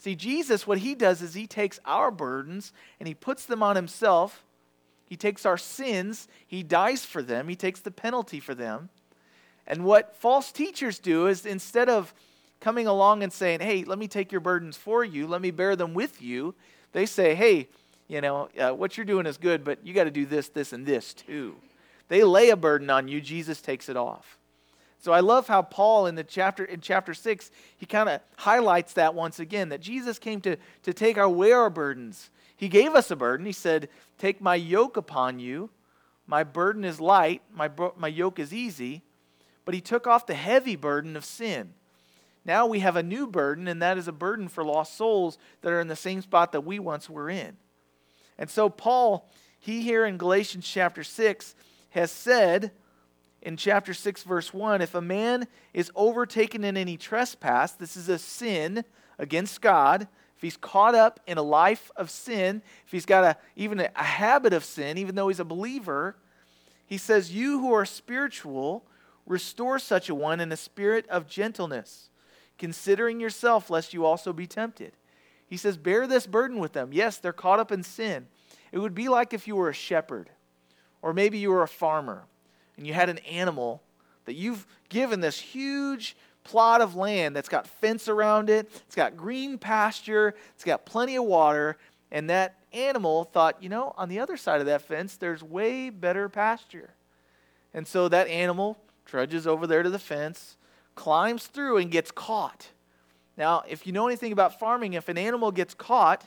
See, Jesus, what he does is he takes our burdens and he puts them on himself. He takes our sins, he dies for them, he takes the penalty for them. And what false teachers do is instead of coming along and saying, hey, let me take your burdens for you, let me bear them with you, they say, hey, you know, uh, what you're doing is good, but you got to do this, this, and this too. They lay a burden on you, Jesus takes it off. So I love how Paul in the chapter in chapter 6, he kind of highlights that once again that Jesus came to, to take our wear burdens. He gave us a burden. He said, Take my yoke upon you. My burden is light, my, my yoke is easy. But he took off the heavy burden of sin. Now we have a new burden, and that is a burden for lost souls that are in the same spot that we once were in. And so, Paul, he here in Galatians chapter 6 has said in chapter 6, verse 1 if a man is overtaken in any trespass, this is a sin against God. If he's caught up in a life of sin, if he's got a, even a, a habit of sin, even though he's a believer, he says, You who are spiritual, restore such a one in a spirit of gentleness, considering yourself, lest you also be tempted. He says, Bear this burden with them. Yes, they're caught up in sin. It would be like if you were a shepherd, or maybe you were a farmer, and you had an animal that you've given this huge plot of land that's got fence around it, it's got green pasture, it's got plenty of water, and that animal thought, you know, on the other side of that fence, there's way better pasture. And so that animal trudges over there to the fence, climbs through, and gets caught. Now, if you know anything about farming, if an animal gets caught,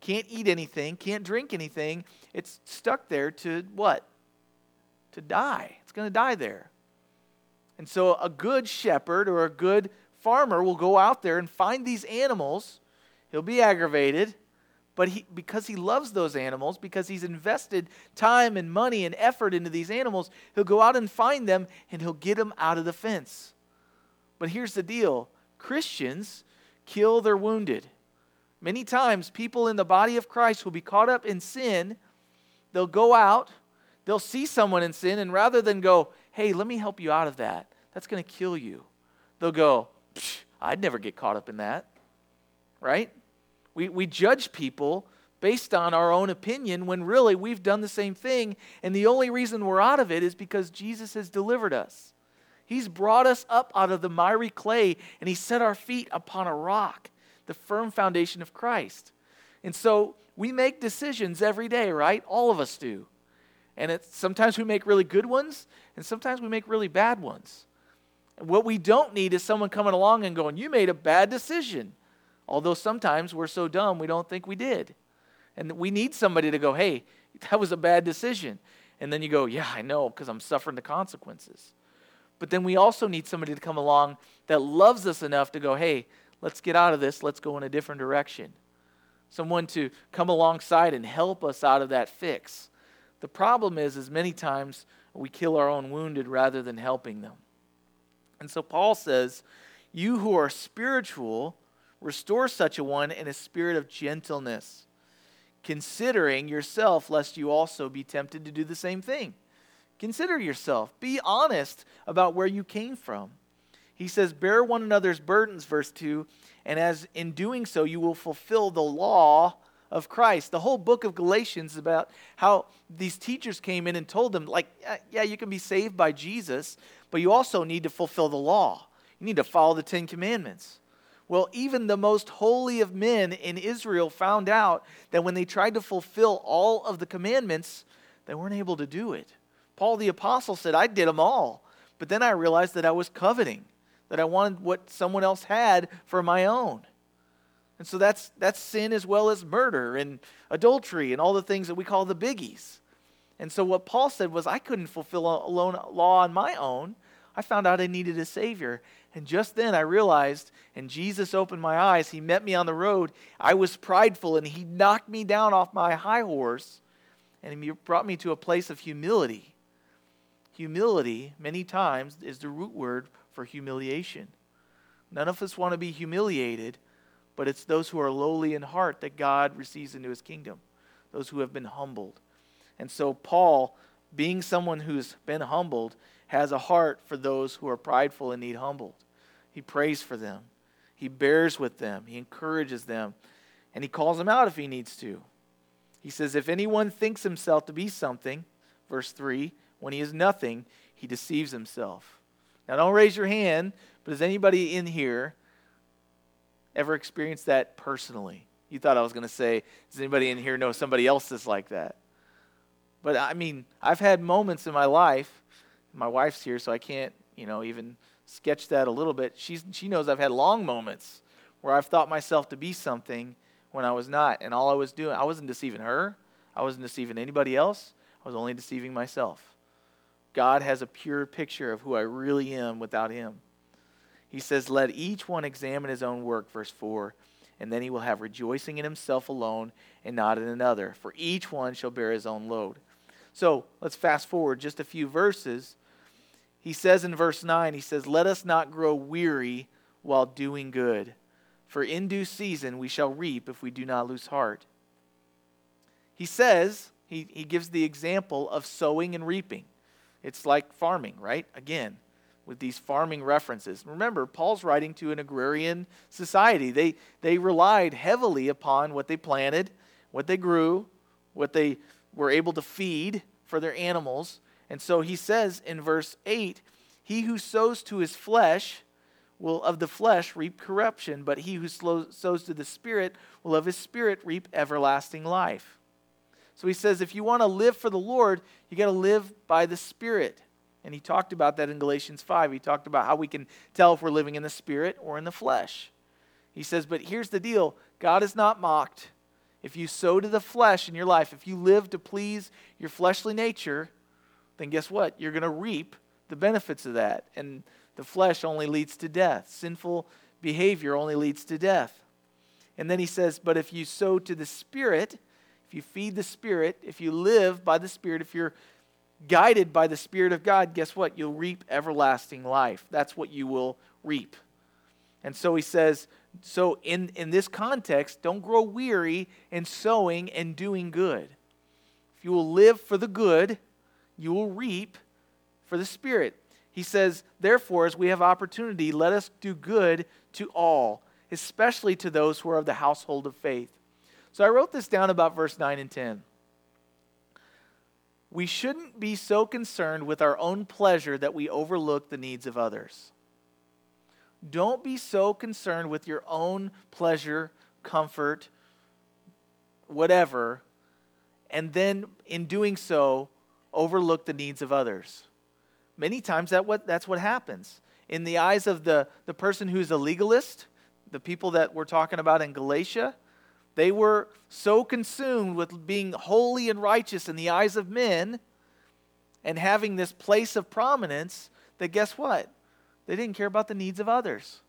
can't eat anything, can't drink anything, it's stuck there to what? To die. It's going to die there. And so a good shepherd or a good farmer will go out there and find these animals. He'll be aggravated, but he, because he loves those animals, because he's invested time and money and effort into these animals, he'll go out and find them and he'll get them out of the fence. But here's the deal Christians kill their wounded. Many times, people in the body of Christ will be caught up in sin. They'll go out, they'll see someone in sin, and rather than go, hey, let me help you out of that, that's going to kill you, they'll go, I'd never get caught up in that. Right? We, we judge people based on our own opinion when really we've done the same thing, and the only reason we're out of it is because Jesus has delivered us. He's brought us up out of the miry clay and He set our feet upon a rock, the firm foundation of Christ. And so we make decisions every day, right? All of us do. And it's, sometimes we make really good ones, and sometimes we make really bad ones. And what we don't need is someone coming along and going, You made a bad decision. Although sometimes we're so dumb we don't think we did. And we need somebody to go, Hey, that was a bad decision. And then you go, Yeah, I know, because I'm suffering the consequences. But then we also need somebody to come along that loves us enough to go, hey, let's get out of this, let's go in a different direction. Someone to come alongside and help us out of that fix. The problem is, is many times we kill our own wounded rather than helping them. And so Paul says, You who are spiritual, restore such a one in a spirit of gentleness, considering yourself, lest you also be tempted to do the same thing. Consider yourself. Be honest about where you came from. He says, Bear one another's burdens, verse 2, and as in doing so, you will fulfill the law of Christ. The whole book of Galatians is about how these teachers came in and told them, like, yeah, you can be saved by Jesus, but you also need to fulfill the law. You need to follow the Ten Commandments. Well, even the most holy of men in Israel found out that when they tried to fulfill all of the commandments, they weren't able to do it. Paul the Apostle said, I did them all. But then I realized that I was coveting, that I wanted what someone else had for my own. And so that's, that's sin as well as murder and adultery and all the things that we call the biggies. And so what Paul said was, I couldn't fulfill a law on my own. I found out I needed a Savior. And just then I realized, and Jesus opened my eyes. He met me on the road. I was prideful, and He knocked me down off my high horse, and He brought me to a place of humility Humility, many times, is the root word for humiliation. None of us want to be humiliated, but it's those who are lowly in heart that God receives into his kingdom, those who have been humbled. And so, Paul, being someone who's been humbled, has a heart for those who are prideful and need humbled. He prays for them. He bears with them, he encourages them, and he calls them out if he needs to. He says, If anyone thinks himself to be something, verse 3, when he is nothing, he deceives himself. Now, don't raise your hand, but is anybody in here ever experienced that personally? You thought I was going to say, Does anybody in here know somebody else that's like that? But I mean, I've had moments in my life. My wife's here, so I can't, you know, even sketch that a little bit. She's, she knows I've had long moments where I've thought myself to be something when I was not. And all I was doing, I wasn't deceiving her, I wasn't deceiving anybody else, I was only deceiving myself. God has a pure picture of who I really am without Him. He says, Let each one examine his own work, verse 4, and then he will have rejoicing in himself alone and not in another, for each one shall bear his own load. So let's fast forward just a few verses. He says in verse 9, He says, Let us not grow weary while doing good, for in due season we shall reap if we do not lose heart. He says, He, he gives the example of sowing and reaping. It's like farming, right? Again, with these farming references. Remember, Paul's writing to an agrarian society. They, they relied heavily upon what they planted, what they grew, what they were able to feed for their animals. And so he says in verse 8 He who sows to his flesh will of the flesh reap corruption, but he who sows to the Spirit will of his Spirit reap everlasting life. So he says, if you want to live for the Lord, you got to live by the Spirit. And he talked about that in Galatians 5. He talked about how we can tell if we're living in the Spirit or in the flesh. He says, but here's the deal God is not mocked. If you sow to the flesh in your life, if you live to please your fleshly nature, then guess what? You're going to reap the benefits of that. And the flesh only leads to death. Sinful behavior only leads to death. And then he says, But if you sow to the Spirit, if you feed the Spirit, if you live by the Spirit, if you're guided by the Spirit of God, guess what? You'll reap everlasting life. That's what you will reap. And so he says, so in, in this context, don't grow weary in sowing and doing good. If you will live for the good, you will reap for the Spirit. He says, therefore, as we have opportunity, let us do good to all, especially to those who are of the household of faith. So I wrote this down about verse 9 and 10. We shouldn't be so concerned with our own pleasure that we overlook the needs of others. Don't be so concerned with your own pleasure, comfort, whatever, and then in doing so, overlook the needs of others. Many times that what, that's what happens. In the eyes of the, the person who's a legalist, the people that we're talking about in Galatia, they were so consumed with being holy and righteous in the eyes of men and having this place of prominence that guess what? They didn't care about the needs of others.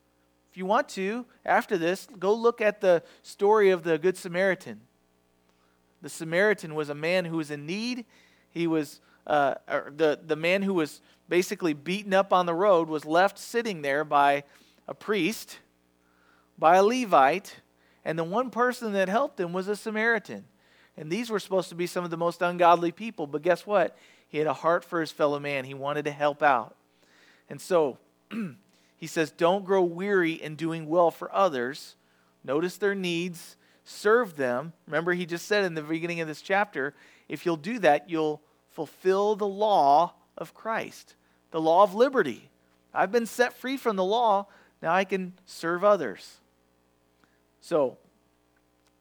If you want to, after this, go look at the story of the Good Samaritan. The Samaritan was a man who was in need. He was uh, the, the man who was basically beaten up on the road was left sitting there by a priest, by a Levite, and the one person that helped him was a Samaritan. And these were supposed to be some of the most ungodly people, but guess what? He had a heart for his fellow man. He wanted to help out. And so he says, Don't grow weary in doing well for others. Notice their needs, serve them. Remember, he just said in the beginning of this chapter, if you'll do that, you'll fulfill the law of Christ, the law of liberty. I've been set free from the law. Now I can serve others. So,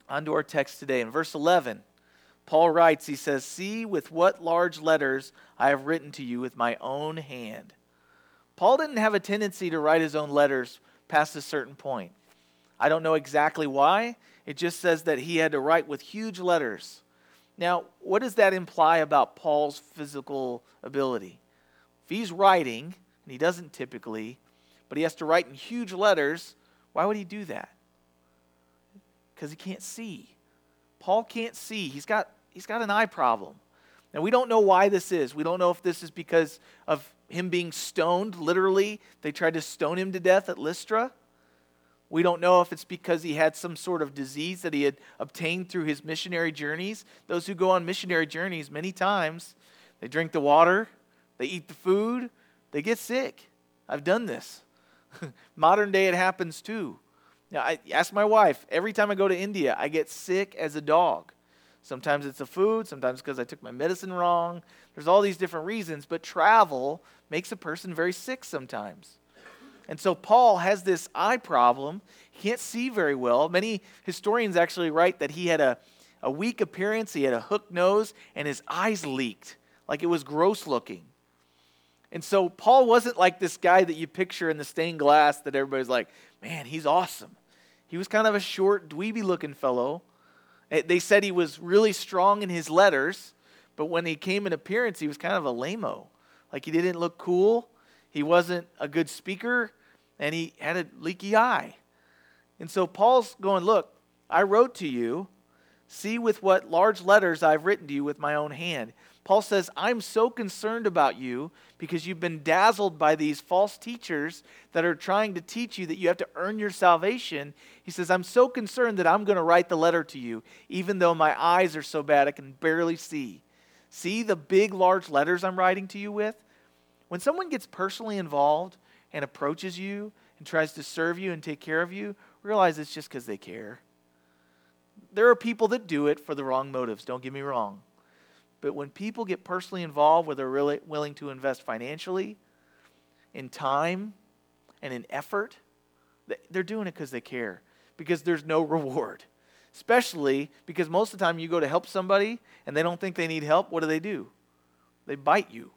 on to our text today. In verse 11, Paul writes, he says, See with what large letters I have written to you with my own hand. Paul didn't have a tendency to write his own letters past a certain point. I don't know exactly why. It just says that he had to write with huge letters. Now, what does that imply about Paul's physical ability? If he's writing, and he doesn't typically, but he has to write in huge letters, why would he do that? Because he can't see. Paul can't see. He's got, he's got an eye problem. And we don't know why this is. We don't know if this is because of him being stoned, literally. They tried to stone him to death at Lystra. We don't know if it's because he had some sort of disease that he had obtained through his missionary journeys. Those who go on missionary journeys, many times, they drink the water, they eat the food, they get sick. I've done this. Modern day, it happens too. Now, I ask my wife, every time I go to India, I get sick as a dog. Sometimes it's the food, sometimes because I took my medicine wrong. There's all these different reasons, but travel makes a person very sick sometimes. And so Paul has this eye problem. He can't see very well. Many historians actually write that he had a, a weak appearance, he had a hooked nose, and his eyes leaked, like it was gross looking. And so Paul wasn't like this guy that you picture in the stained glass that everybody's like, man, he's awesome. He was kind of a short, dweeby looking fellow. Eh, they said he was really strong in his letters, but when he came in appearance, he was kind of a lameo. Like he didn't look cool, he wasn't a good speaker, and he had a leaky eye. And so Paul's going, Look, I wrote to you. See with what large letters I've written to you with my own hand. Paul says, I'm so concerned about you because you've been dazzled by these false teachers that are trying to teach you that you have to earn your salvation. He says, I'm so concerned that I'm going to write the letter to you, even though my eyes are so bad I can barely see. See the big, large letters I'm writing to you with? When someone gets personally involved and approaches you and tries to serve you and take care of you, realize it's just because they care. There are people that do it for the wrong motives, don't get me wrong. But when people get personally involved, where they're really willing to invest financially, in time, and in effort, they're doing it because they care, because there's no reward. Especially because most of the time you go to help somebody and they don't think they need help, what do they do? They bite you.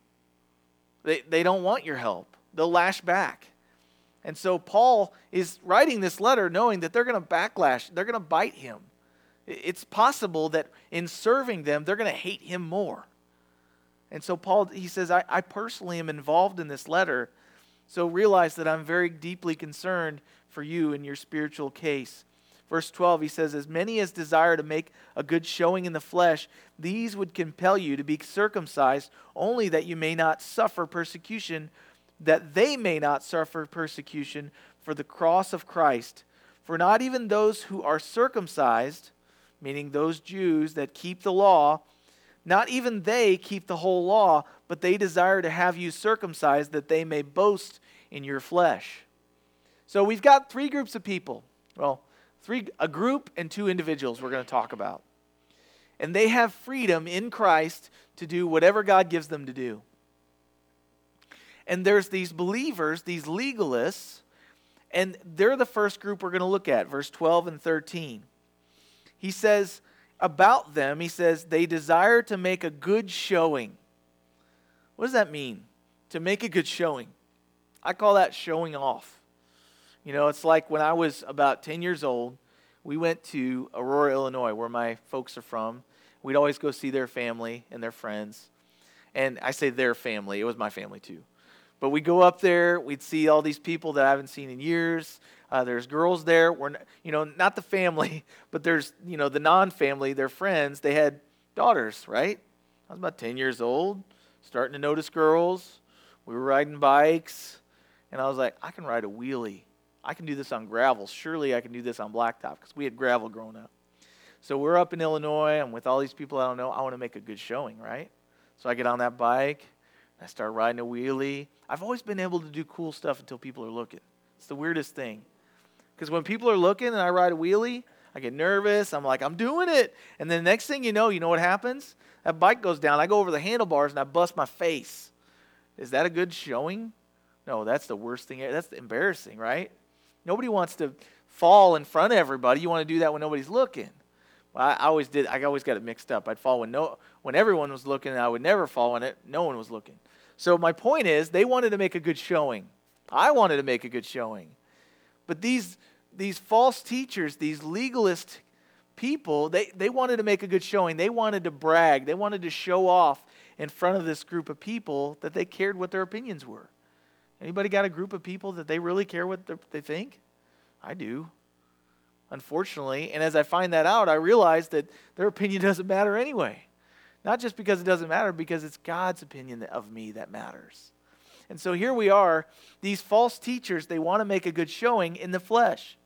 They, they don't want your help, they'll lash back. And so Paul is writing this letter knowing that they're going to backlash, they're going to bite him. It's possible that in serving them, they're going to hate him more. And so Paul, he says, I, I personally am involved in this letter, so realize that I'm very deeply concerned for you in your spiritual case. Verse 12, he says, As many as desire to make a good showing in the flesh, these would compel you to be circumcised, only that you may not suffer persecution, that they may not suffer persecution for the cross of Christ. For not even those who are circumcised meaning those Jews that keep the law, not even they keep the whole law, but they desire to have you circumcised that they may boast in your flesh. So we've got three groups of people. Well, three a group and two individuals we're going to talk about. And they have freedom in Christ to do whatever God gives them to do. And there's these believers, these legalists, and they're the first group we're going to look at, verse 12 and 13 he says about them, he says, they desire to make a good showing. What does that mean? To make a good showing. I call that showing off. You know, it's like when I was about 10 years old, we went to Aurora, Illinois, where my folks are from. We'd always go see their family and their friends. And I say their family, it was my family too. But we go up there, we'd see all these people that I haven't seen in years. Uh, there's girls there. We're, you know, not the family, but there's, you know, the non-family, their friends. They had daughters, right? I was about 10 years old, starting to notice girls. We were riding bikes, and I was like, I can ride a wheelie. I can do this on gravel. Surely I can do this on blacktop because we had gravel growing up. So we're up in Illinois. I'm with all these people I don't know. I want to make a good showing, right? So I get on that bike. I start riding a wheelie. I've always been able to do cool stuff until people are looking. It's the weirdest thing. Because when people are looking and I ride a wheelie, I get nervous. I'm like, I'm doing it. And then the next thing you know, you know what happens? That bike goes down. I go over the handlebars and I bust my face. Is that a good showing? No, that's the worst thing. That's embarrassing, right? Nobody wants to fall in front of everybody. You want to do that when nobody's looking. Well, I, I always did. I always got it mixed up. I'd fall when no, when everyone was looking, and I would never fall when it, no one was looking. So my point is, they wanted to make a good showing. I wanted to make a good showing. But these, these false teachers, these legalist people, they, they wanted to make a good showing. They wanted to brag. They wanted to show off in front of this group of people that they cared what their opinions were. Anybody got a group of people that they really care what they think? I do. Unfortunately, and as I find that out, I realize that their opinion doesn't matter anyway. Not just because it doesn't matter, because it's God's opinion of me that matters. And so here we are, these false teachers, they want to make a good showing in the flesh.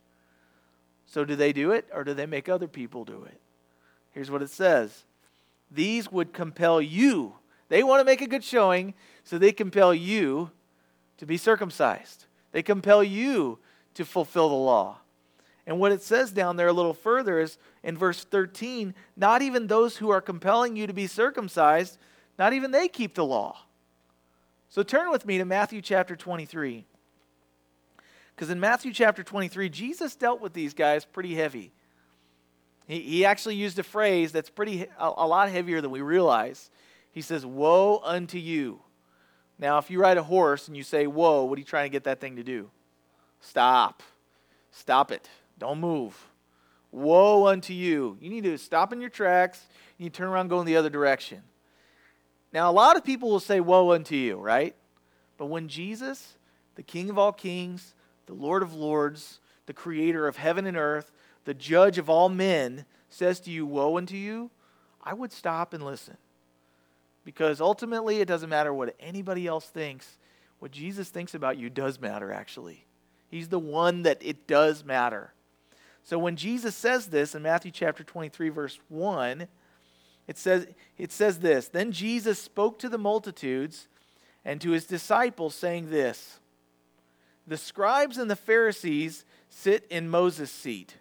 So do they do it or do they make other people do it? Here's what it says These would compel you. They want to make a good showing, so they compel you to be circumcised. They compel you to fulfill the law. And what it says down there a little further is in verse 13 not even those who are compelling you to be circumcised, not even they keep the law. So turn with me to Matthew chapter 23. Because in Matthew chapter 23, Jesus dealt with these guys pretty heavy. He, he actually used a phrase that's pretty a, a lot heavier than we realize. He says, Woe unto you. Now, if you ride a horse and you say, Whoa, what are you trying to get that thing to do? Stop. Stop it. Don't move. Woe unto you. You need to stop in your tracks. You turn around and go in the other direction. Now, a lot of people will say, Woe unto you, right? But when Jesus, the King of all kings, the Lord of lords, the creator of heaven and earth, the judge of all men, says to you, Woe unto you, I would stop and listen. Because ultimately, it doesn't matter what anybody else thinks. What Jesus thinks about you does matter, actually. He's the one that it does matter. So when Jesus says this in Matthew chapter 23, verse 1, it says, it says this Then Jesus spoke to the multitudes and to his disciples, saying this The scribes and the Pharisees sit in Moses' seat.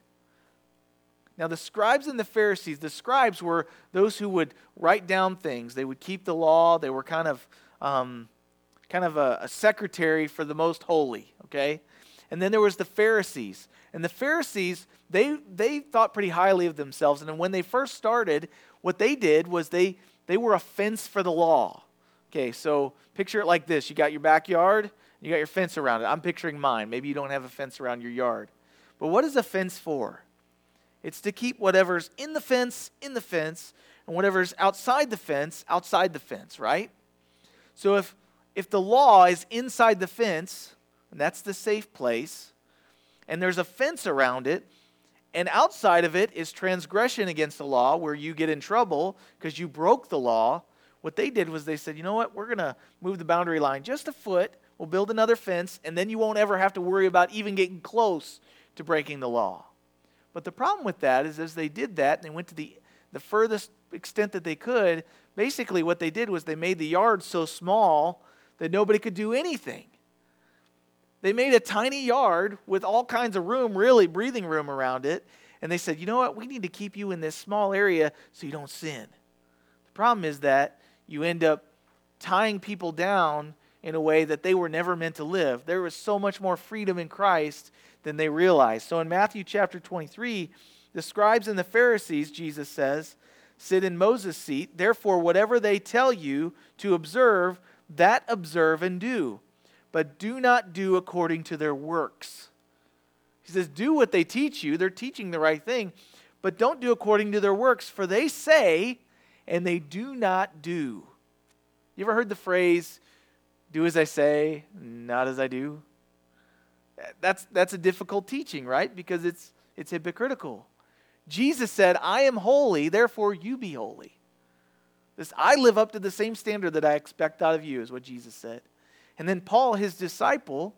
Now, the scribes and the Pharisees, the scribes were those who would write down things. They would keep the law. They were kind of, um, kind of a, a secretary for the most holy, okay? And then there was the Pharisees. And the Pharisees, they, they thought pretty highly of themselves. And when they first started, what they did was they, they were a fence for the law. Okay, so picture it like this you got your backyard, you got your fence around it. I'm picturing mine. Maybe you don't have a fence around your yard. But what is a fence for? It's to keep whatever's in the fence in the fence and whatever's outside the fence outside the fence, right? So if if the law is inside the fence, and that's the safe place, and there's a fence around it, and outside of it is transgression against the law where you get in trouble because you broke the law. What they did was they said, you know what, we're going to move the boundary line just a foot, we'll build another fence, and then you won't ever have to worry about even getting close to breaking the law. But the problem with that is, as they did that and they went to the, the furthest extent that they could, basically what they did was they made the yard so small that nobody could do anything. They made a tiny yard with all kinds of room, really breathing room around it. And they said, you know what? We need to keep you in this small area so you don't sin. The problem is that you end up tying people down in a way that they were never meant to live. There was so much more freedom in Christ than they realized. So in Matthew chapter 23, the scribes and the Pharisees, Jesus says, sit in Moses' seat. Therefore, whatever they tell you to observe, that observe and do. But do not do according to their works. He says, do what they teach you. They're teaching the right thing. But don't do according to their works, for they say and they do not do. You ever heard the phrase, do as I say, not as I do? that's, that's a difficult teaching, right? Because it's, it's hypocritical. Jesus said, I am holy, therefore you be holy. This, I live up to the same standard that I expect out of you, is what Jesus said. And then Paul, his disciple,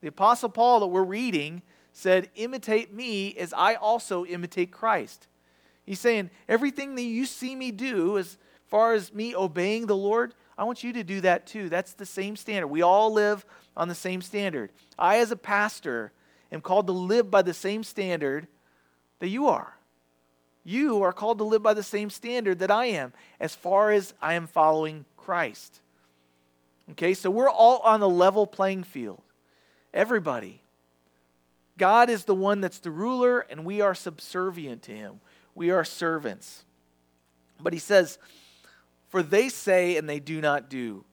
the Apostle Paul that we're reading, said, Imitate me as I also imitate Christ. He's saying, Everything that you see me do, as far as me obeying the Lord, I want you to do that too. That's the same standard. We all live on the same standard. I, as a pastor, am called to live by the same standard that you are. You are called to live by the same standard that I am, as far as I am following Christ. Okay, so we're all on a level playing field. Everybody. God is the one that's the ruler, and we are subservient to him. We are servants. But he says, For they say and they do not do.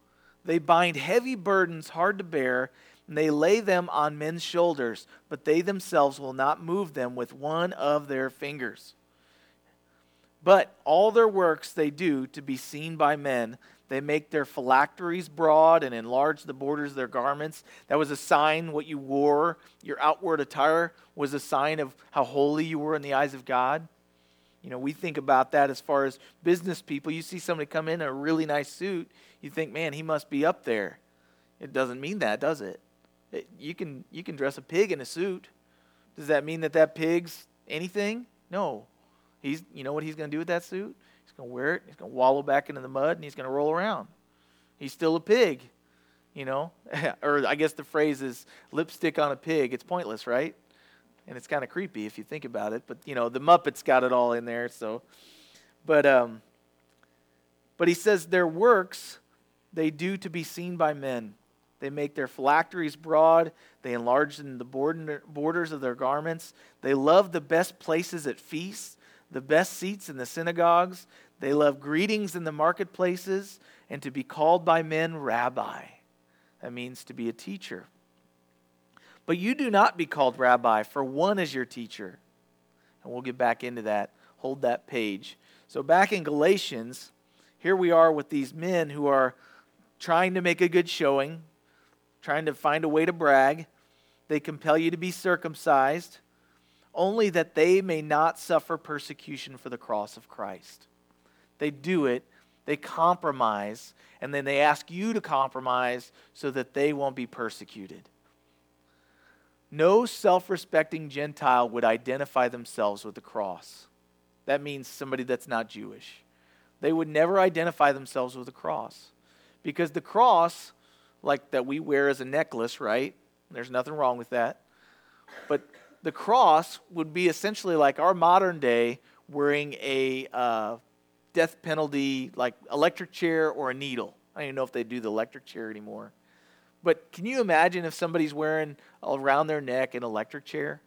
They bind heavy burdens hard to bear, and they lay them on men's shoulders, but they themselves will not move them with one of their fingers. But all their works they do to be seen by men. They make their phylacteries broad and enlarge the borders of their garments. That was a sign what you wore. Your outward attire was a sign of how holy you were in the eyes of God. You know, we think about that as far as business people. You see somebody come in a really nice suit, you think, man, he must be up there. It doesn't mean that, does it? it you, can, you can dress a pig in a suit. Does that mean that that pig's anything? No. He's, you know what he's going to do with that suit? Going to wear it, he's going to wallow back into the mud, and he's going to roll around. He's still a pig, you know? or I guess the phrase is lipstick on a pig. It's pointless, right? and it's kind of creepy if you think about it. But you know, the Muppets got it all in there. So, but um, but he says their works they do to be seen by men. They make their phylacteries broad. They enlarge in the borders of their garments. They love the best places at feasts, the best seats in the synagogues. They love greetings in the marketplaces and to be called by men rabbi. That means to be a teacher. But you do not be called rabbi, for one is your teacher. And we'll get back into that. Hold that page. So, back in Galatians, here we are with these men who are trying to make a good showing, trying to find a way to brag. They compel you to be circumcised, only that they may not suffer persecution for the cross of Christ. They do it, they compromise, and then they ask you to compromise so that they won't be persecuted. No self respecting Gentile would identify themselves with the cross. That means somebody that's not Jewish. They would never identify themselves with the cross. Because the cross, like that we wear as a necklace, right? There's nothing wrong with that. But the cross would be essentially like our modern day wearing a uh, death penalty, like electric chair or a needle. I don't even know if they do the electric chair anymore. But can you imagine if somebody's wearing around their neck an electric chair?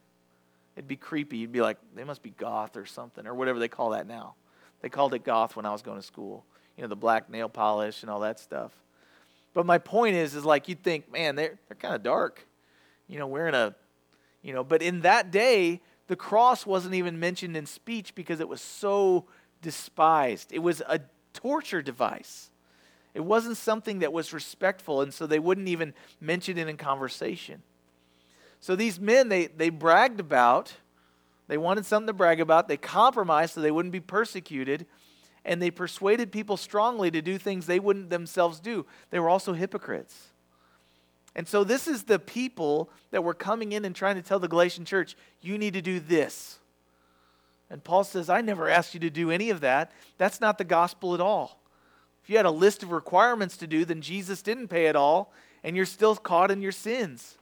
It'd be creepy. You'd be like, they must be goth or something, or whatever they call that now. They called it goth when I was going to school. You know, the black nail polish and all that stuff. But my point is, is like you'd think, man, they're they're kind of dark. You know, wearing a, you know, but in that day, the cross wasn't even mentioned in speech because it was so despised. It was a torture device. It wasn't something that was respectful, and so they wouldn't even mention it in conversation. So these men, they, they bragged about, they wanted something to brag about, they compromised so they wouldn't be persecuted, and they persuaded people strongly to do things they wouldn't themselves do. They were also hypocrites. And so this is the people that were coming in and trying to tell the Galatian church, you need to do this. And Paul says, I never asked you to do any of that. That's not the gospel at all. If you had a list of requirements to do, then Jesus didn't pay it all, and you're still caught in your sins.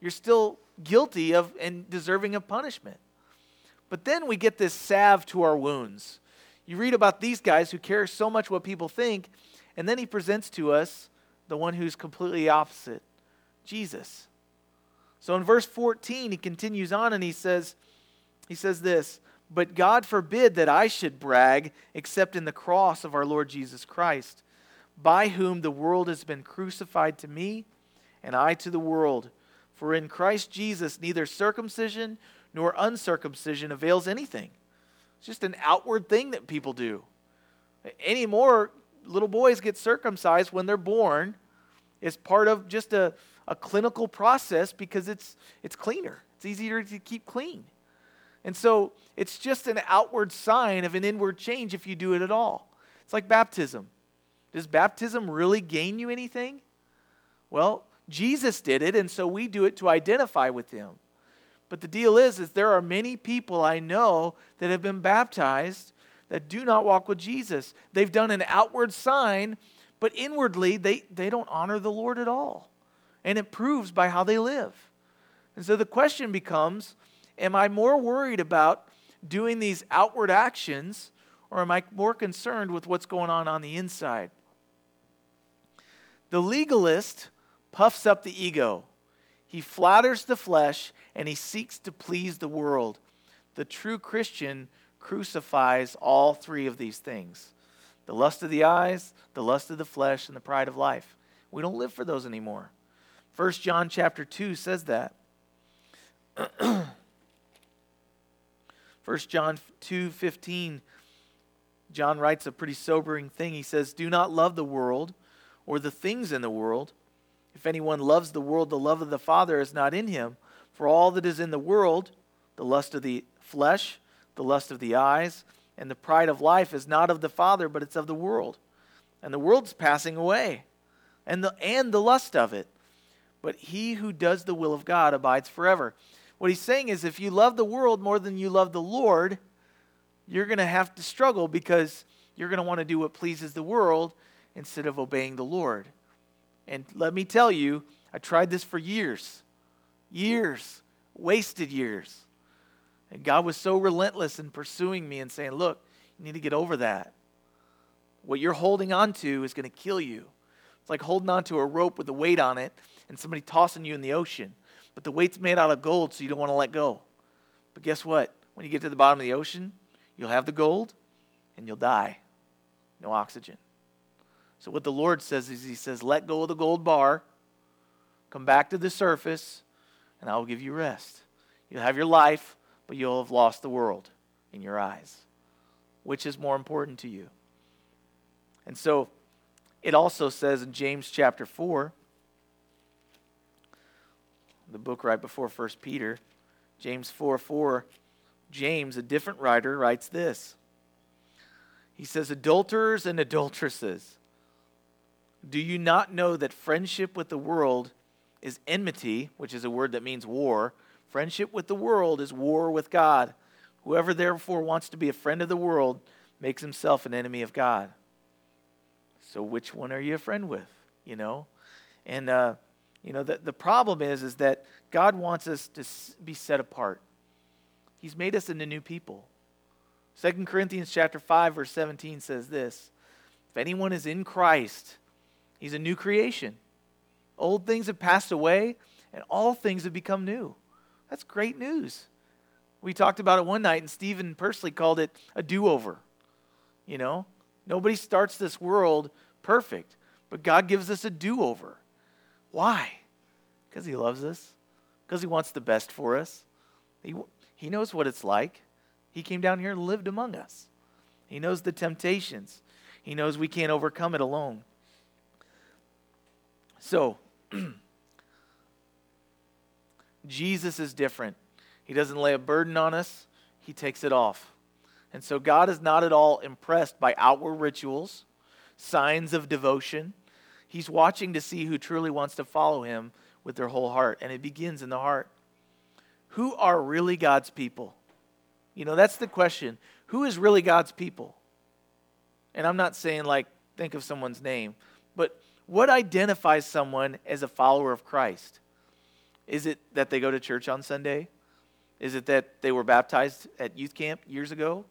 You're still guilty of and deserving of punishment. But then we get this salve to our wounds. You read about these guys who care so much what people think, and then he presents to us the one who's completely opposite Jesus. So in verse 14, he continues on and he says, he says this but God forbid that I should brag except in the cross of our Lord Jesus Christ, by whom the world has been crucified to me, and I to the world. For in Christ Jesus neither circumcision nor uncircumcision avails anything. It's just an outward thing that people do. Anymore, little boys get circumcised when they're born. It's part of just a, a clinical process because it's, it's cleaner. It's easier to keep clean. And so it's just an outward sign of an inward change if you do it at all. It's like baptism. Does baptism really gain you anything? Well, Jesus did it, and so we do it to identify with him. But the deal is, is there are many people I know that have been baptized that do not walk with Jesus. They've done an outward sign, but inwardly they, they don't honor the Lord at all. And it proves by how they live. And so the question becomes Am I more worried about doing these outward actions, or am I more concerned with what's going on on the inside? The legalist puffs up the ego. He flatters the flesh and he seeks to please the world. The true Christian crucifies all three of these things the lust of the eyes, the lust of the flesh, and the pride of life. We don't live for those anymore. 1 John chapter 2 says that. 1 John 2:15 John writes a pretty sobering thing. He says, "Do not love the world or the things in the world. If anyone loves the world, the love of the Father is not in him. For all that is in the world, the lust of the flesh, the lust of the eyes, and the pride of life is not of the Father, but it's of the world. And the world's passing away, and the and the lust of it. But he who does the will of God abides forever." What he's saying is if you love the world more than you love the Lord, you're going to have to struggle because you're going to want to do what pleases the world instead of obeying the Lord. And let me tell you, I tried this for years. Years. wasted years. And God was so relentless in pursuing me and saying, Look, you need to get over that. What you're holding on to is going to kill you. It's like holding on to a rope with a weight on it and somebody tossing you in the ocean. But the weight's made out of gold, so you don't want to let go. But guess what? When you get to the bottom of the ocean, you'll have the gold and you'll die. No oxygen. So, what the Lord says is, He says, let go of the gold bar, come back to the surface, and I will give you rest. You'll have your life, but you'll have lost the world in your eyes. Which is more important to you? And so, it also says in James chapter 4, the book right before 1 Peter, James 4 4, James, a different writer, writes this. He says, Adulterers and adulteresses, do you not know that friendship with the world is enmity, which is a word that means war? Friendship with the world is war with God. Whoever therefore wants to be a friend of the world makes himself an enemy of God. So which one are you a friend with? You know? And uh, you know, the, the problem is, is that God wants us to be set apart. He's made us into new people. 2 Corinthians chapter 5, verse 17 says this If anyone is in Christ, he's a new creation. Old things have passed away, and all things have become new. That's great news. We talked about it one night, and Stephen personally called it a do over. You know, nobody starts this world perfect, but God gives us a do over. Why? Because He loves us, because He wants the best for us. He, he knows what it's like. He came down here and lived among us. He knows the temptations, He knows we can't overcome it alone. So, Jesus is different. He doesn't lay a burden on us, He takes it off. And so, God is not at all impressed by outward rituals, signs of devotion. He's watching to see who truly wants to follow him with their whole heart, and it begins in the heart. Who are really God's people? You know, that's the question. Who is really God's people? And I'm not saying like think of someone's name, but what identifies someone as a follower of Christ? Is it that they go to church on Sunday? Is it that they were baptized at youth camp years ago?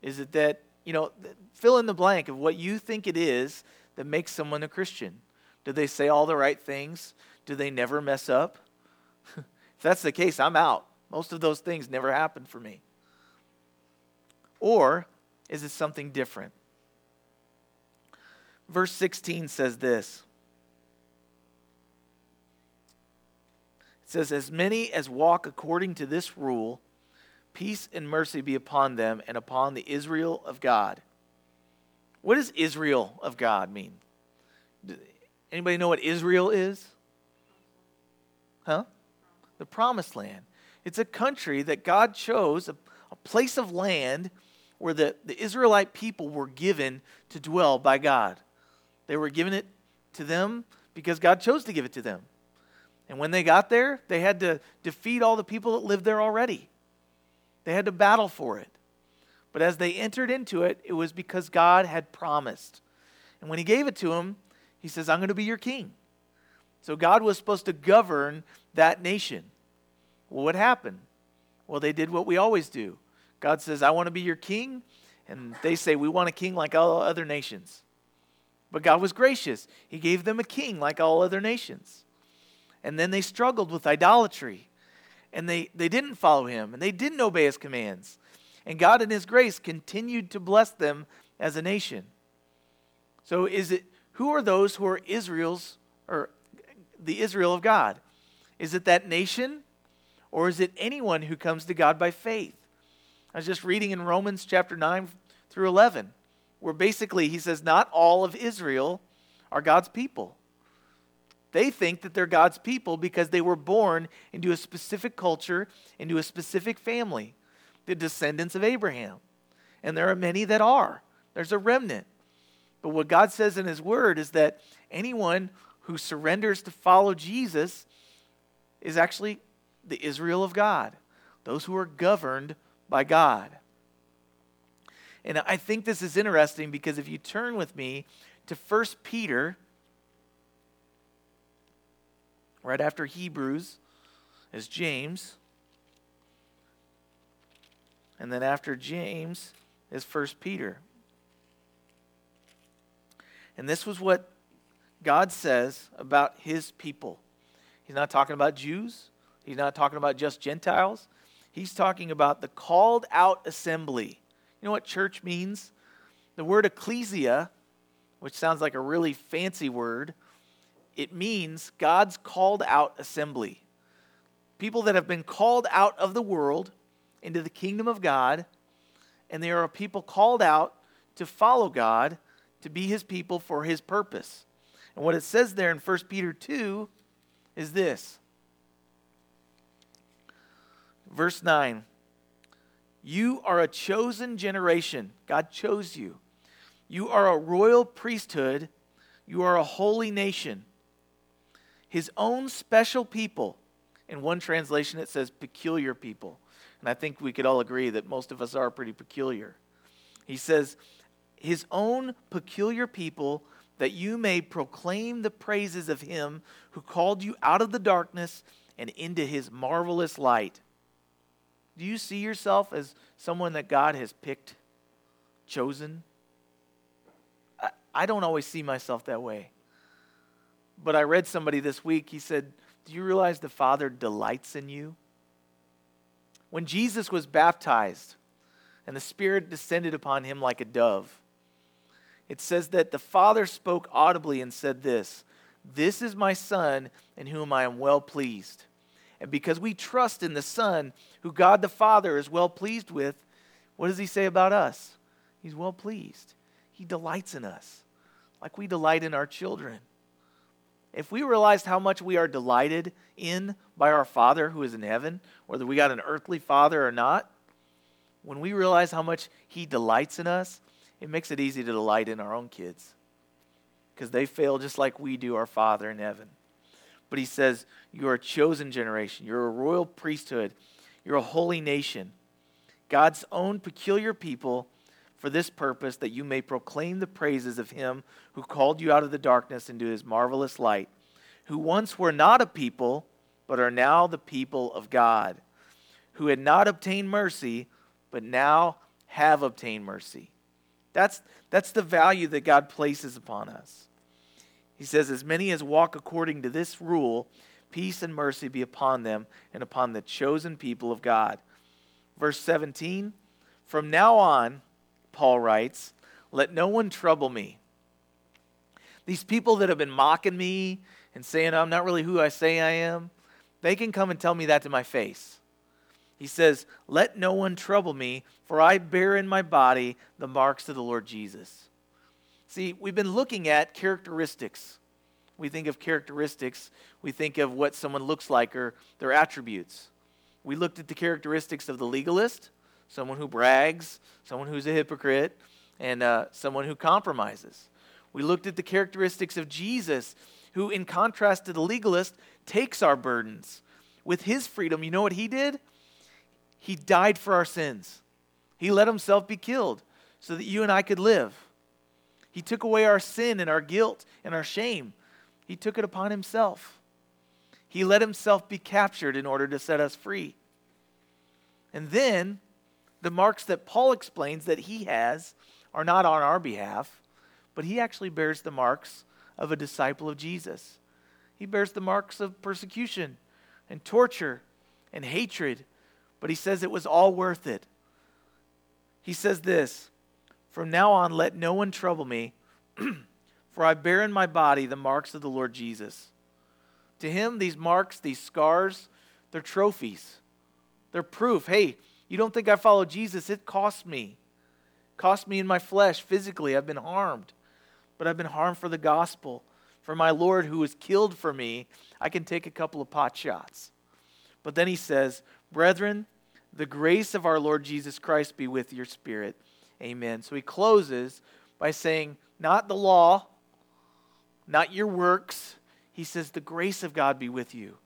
Is it that, you know, fill in the blank of what you think it is that makes someone a Christian? Do they say all the right things? Do they never mess up? if that's the case, I'm out. Most of those things never happen for me. Or is it something different? Verse 16 says this It says, As many as walk according to this rule, peace and mercy be upon them and upon the Israel of God. What does Israel of God mean? Anybody know what Israel is? Huh? The promised land. It's a country that God chose, a, a place of land where the, the Israelite people were given to dwell by God. They were given it to them because God chose to give it to them. And when they got there, they had to defeat all the people that lived there already. They had to battle for it. But as they entered into it, it was because God had promised. And when He gave it to him, He says, I'm going to be your king. So God was supposed to govern that nation. Well, what happened? Well, they did what we always do. God says, I want to be your king. And they say, We want a king like all other nations. But God was gracious. He gave them a king like all other nations. And then they struggled with idolatry. And they, they didn't follow him. And they didn't obey his commands. And God, in his grace, continued to bless them as a nation. So, is it who are those who are Israel's or the Israel of God? Is it that nation? Or is it anyone who comes to God by faith? I was just reading in Romans chapter 9 through 11, where basically he says, Not all of Israel are God's people. They think that they're God's people because they were born into a specific culture, into a specific family, the descendants of Abraham. And there are many that are. There's a remnant. But what God says in His Word is that anyone who surrenders to follow Jesus is actually the Israel of God, those who are governed by God. And I think this is interesting because if you turn with me to 1 Peter, right after Hebrews, is James. And then after James is 1 Peter. And this was what God says about his people. He's not talking about Jews, he's not talking about just Gentiles. He's talking about the called out assembly. You know what church means? The word ecclesia, which sounds like a really fancy word, it means God's called out assembly. People that have been called out of the world into the kingdom of God, and there are people called out to follow God, to be his people for his purpose. And what it says there in 1 Peter 2 is this. Verse 9 You are a chosen generation. God chose you. You are a royal priesthood. You are a holy nation. His own special people. In one translation, it says peculiar people. And I think we could all agree that most of us are pretty peculiar. He says, His own peculiar people, that you may proclaim the praises of Him who called you out of the darkness and into His marvelous light. Do you see yourself as someone that God has picked, chosen? I, don't always see myself that way. But I read somebody this week, he said, Do you realize the Father delights in you? When Jesus was baptized and the Spirit descended upon him like a dove, it says that the Father spoke audibly and said this This is my Son in whom I am well pleased. And because we trust in the Son, who God the Father is well pleased with, what does he say about us? He's well pleased. He delights in us, like we delight in our children. If we realized how much we are delighted in by our Father who is in heaven, whether we got an earthly father or not, when we realize how much He delights in us, it makes it easy to delight in our own kids because they fail just like we do our Father in heaven. But He says, You are a chosen generation, you're a royal priesthood, you're a holy nation, God's own peculiar people for this purpose that you may proclaim the praises of him who called you out of the darkness into his marvelous light, who once were not a people, but are now the people of God, who had not obtained mercy, but now have obtained mercy. That's, that's the value that God places upon us. He says, As many as walk according to this rule, peace and mercy be upon them and upon the chosen people of God. Verse 17 From now on, Paul writes, Let no one trouble me. These people that have been mocking me and saying I'm not really who I say I am, they can come and tell me that to my face. He says, Let no one trouble me, for I bear in my body the marks of the Lord Jesus. See, we've been looking at characteristics. We think of characteristics, we think of what someone looks like or their attributes. We looked at the characteristics of the legalist, someone who brags, someone who's a hypocrite, and uh, someone who compromises. We looked at the characteristics of Jesus, who, in contrast to the legalist, takes our burdens. With his freedom, you know what he did? He died for our sins. He let himself be killed so that you and I could live. He took away our sin and our guilt and our shame. He took it upon himself. He let himself be captured in order to set us free. And then the marks that Paul explains that he has are not on our behalf, but he actually bears the marks of a disciple of Jesus. He bears the marks of persecution and torture and hatred, but he says it was all worth it. He says this From now on, let no one trouble me, for I bear in my body the marks of the Lord Jesus. To him, these marks, these scars, they're trophies. They're proof. Hey, you don't think I follow Jesus? It cost me. It cost me in my flesh, physically. I've been harmed. But I've been harmed for the gospel. For my Lord who was killed for me, I can take a couple of pot shots. But then he says, Brethren, the grace of our Lord Jesus Christ be with your spirit. Amen. So he closes by saying, Not the law, not your works. He says, The grace of God be with you.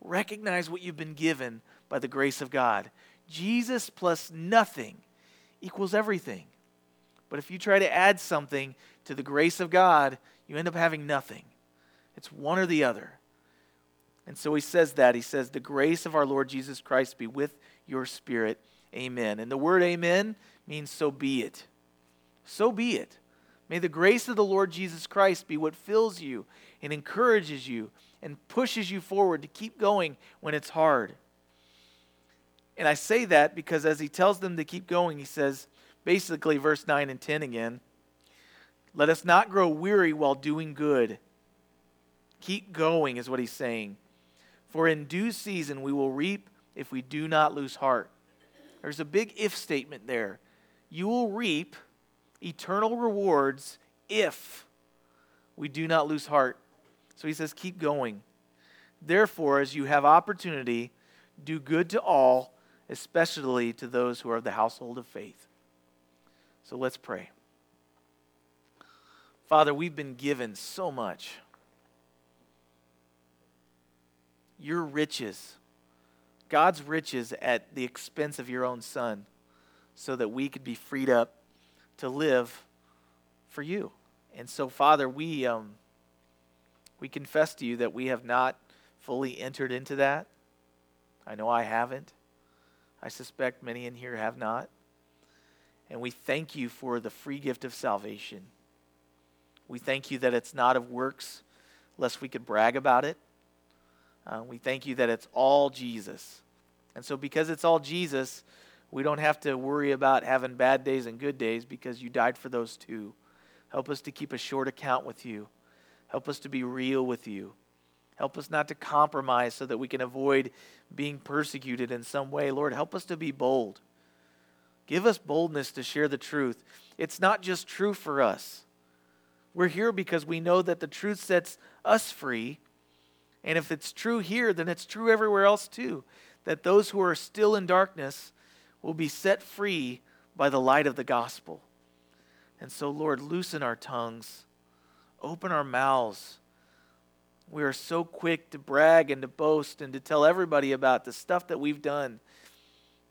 Recognize what you've been given by the grace of God. Jesus plus nothing equals everything. But if you try to add something to the grace of God, you end up having nothing. It's one or the other. And so he says that. He says, The grace of our Lord Jesus Christ be with your spirit. Amen. And the word amen means so be it. So be it. May the grace of the Lord Jesus Christ be what fills you and encourages you and pushes you forward to keep going when it's hard. And I say that because as he tells them to keep going, he says, basically, verse 9 and 10 again, let us not grow weary while doing good. Keep going, is what he's saying. For in due season we will reap if we do not lose heart. There's a big if statement there. You will reap eternal rewards if we do not lose heart. So he says, keep going. Therefore, as you have opportunity, do good to all, especially to those who are of the household of faith. So let's pray. Father, we've been given so much. Your riches, God's riches at the expense of your own Son, so that we could be freed up to live for you. And so, Father, we, um, we confess to you that we have not fully entered into that. I know I haven't. I suspect many in here have not. And we thank you for the free gift of salvation. We thank you that it's not of works, lest we could brag about it. Uh, we thank you that it's all Jesus. And so, because it's all Jesus, we don't have to worry about having bad days and good days because you died for those too. Help us to keep a short account with you. Help us to be real with you. Help us not to compromise so that we can avoid being persecuted in some way. Lord, help us to be bold. Give us boldness to share the truth. It's not just true for us. We're here because we know that the truth sets us free. And if it's true here, then it's true everywhere else too. That those who are still in darkness will be set free by the light of the gospel. And so, Lord, loosen our tongues, open our mouths. We are so quick to brag and to boast and to tell everybody about the stuff that we've done.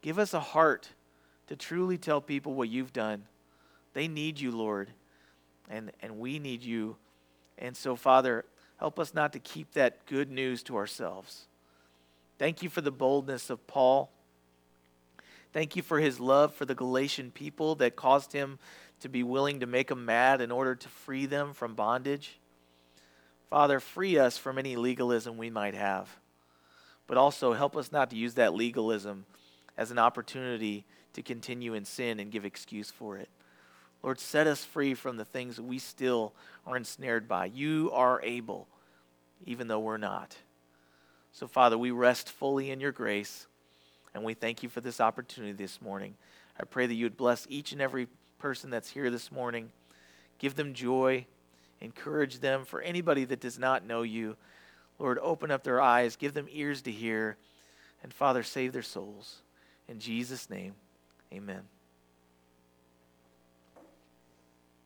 Give us a heart to truly tell people what you've done. They need you, Lord, and, and we need you. And so, Father, help us not to keep that good news to ourselves. Thank you for the boldness of Paul. Thank you for his love for the Galatian people that caused him to be willing to make them mad in order to free them from bondage. Father, free us from any legalism we might have, but also help us not to use that legalism as an opportunity to continue in sin and give excuse for it. Lord, set us free from the things we still are ensnared by. You are able, even though we're not. So, Father, we rest fully in your grace. And we thank you for this opportunity this morning. I pray that you would bless each and every person that's here this morning. Give them joy, encourage them. For anybody that does not know you, Lord, open up their eyes, give them ears to hear, and Father, save their souls. In Jesus' name, amen.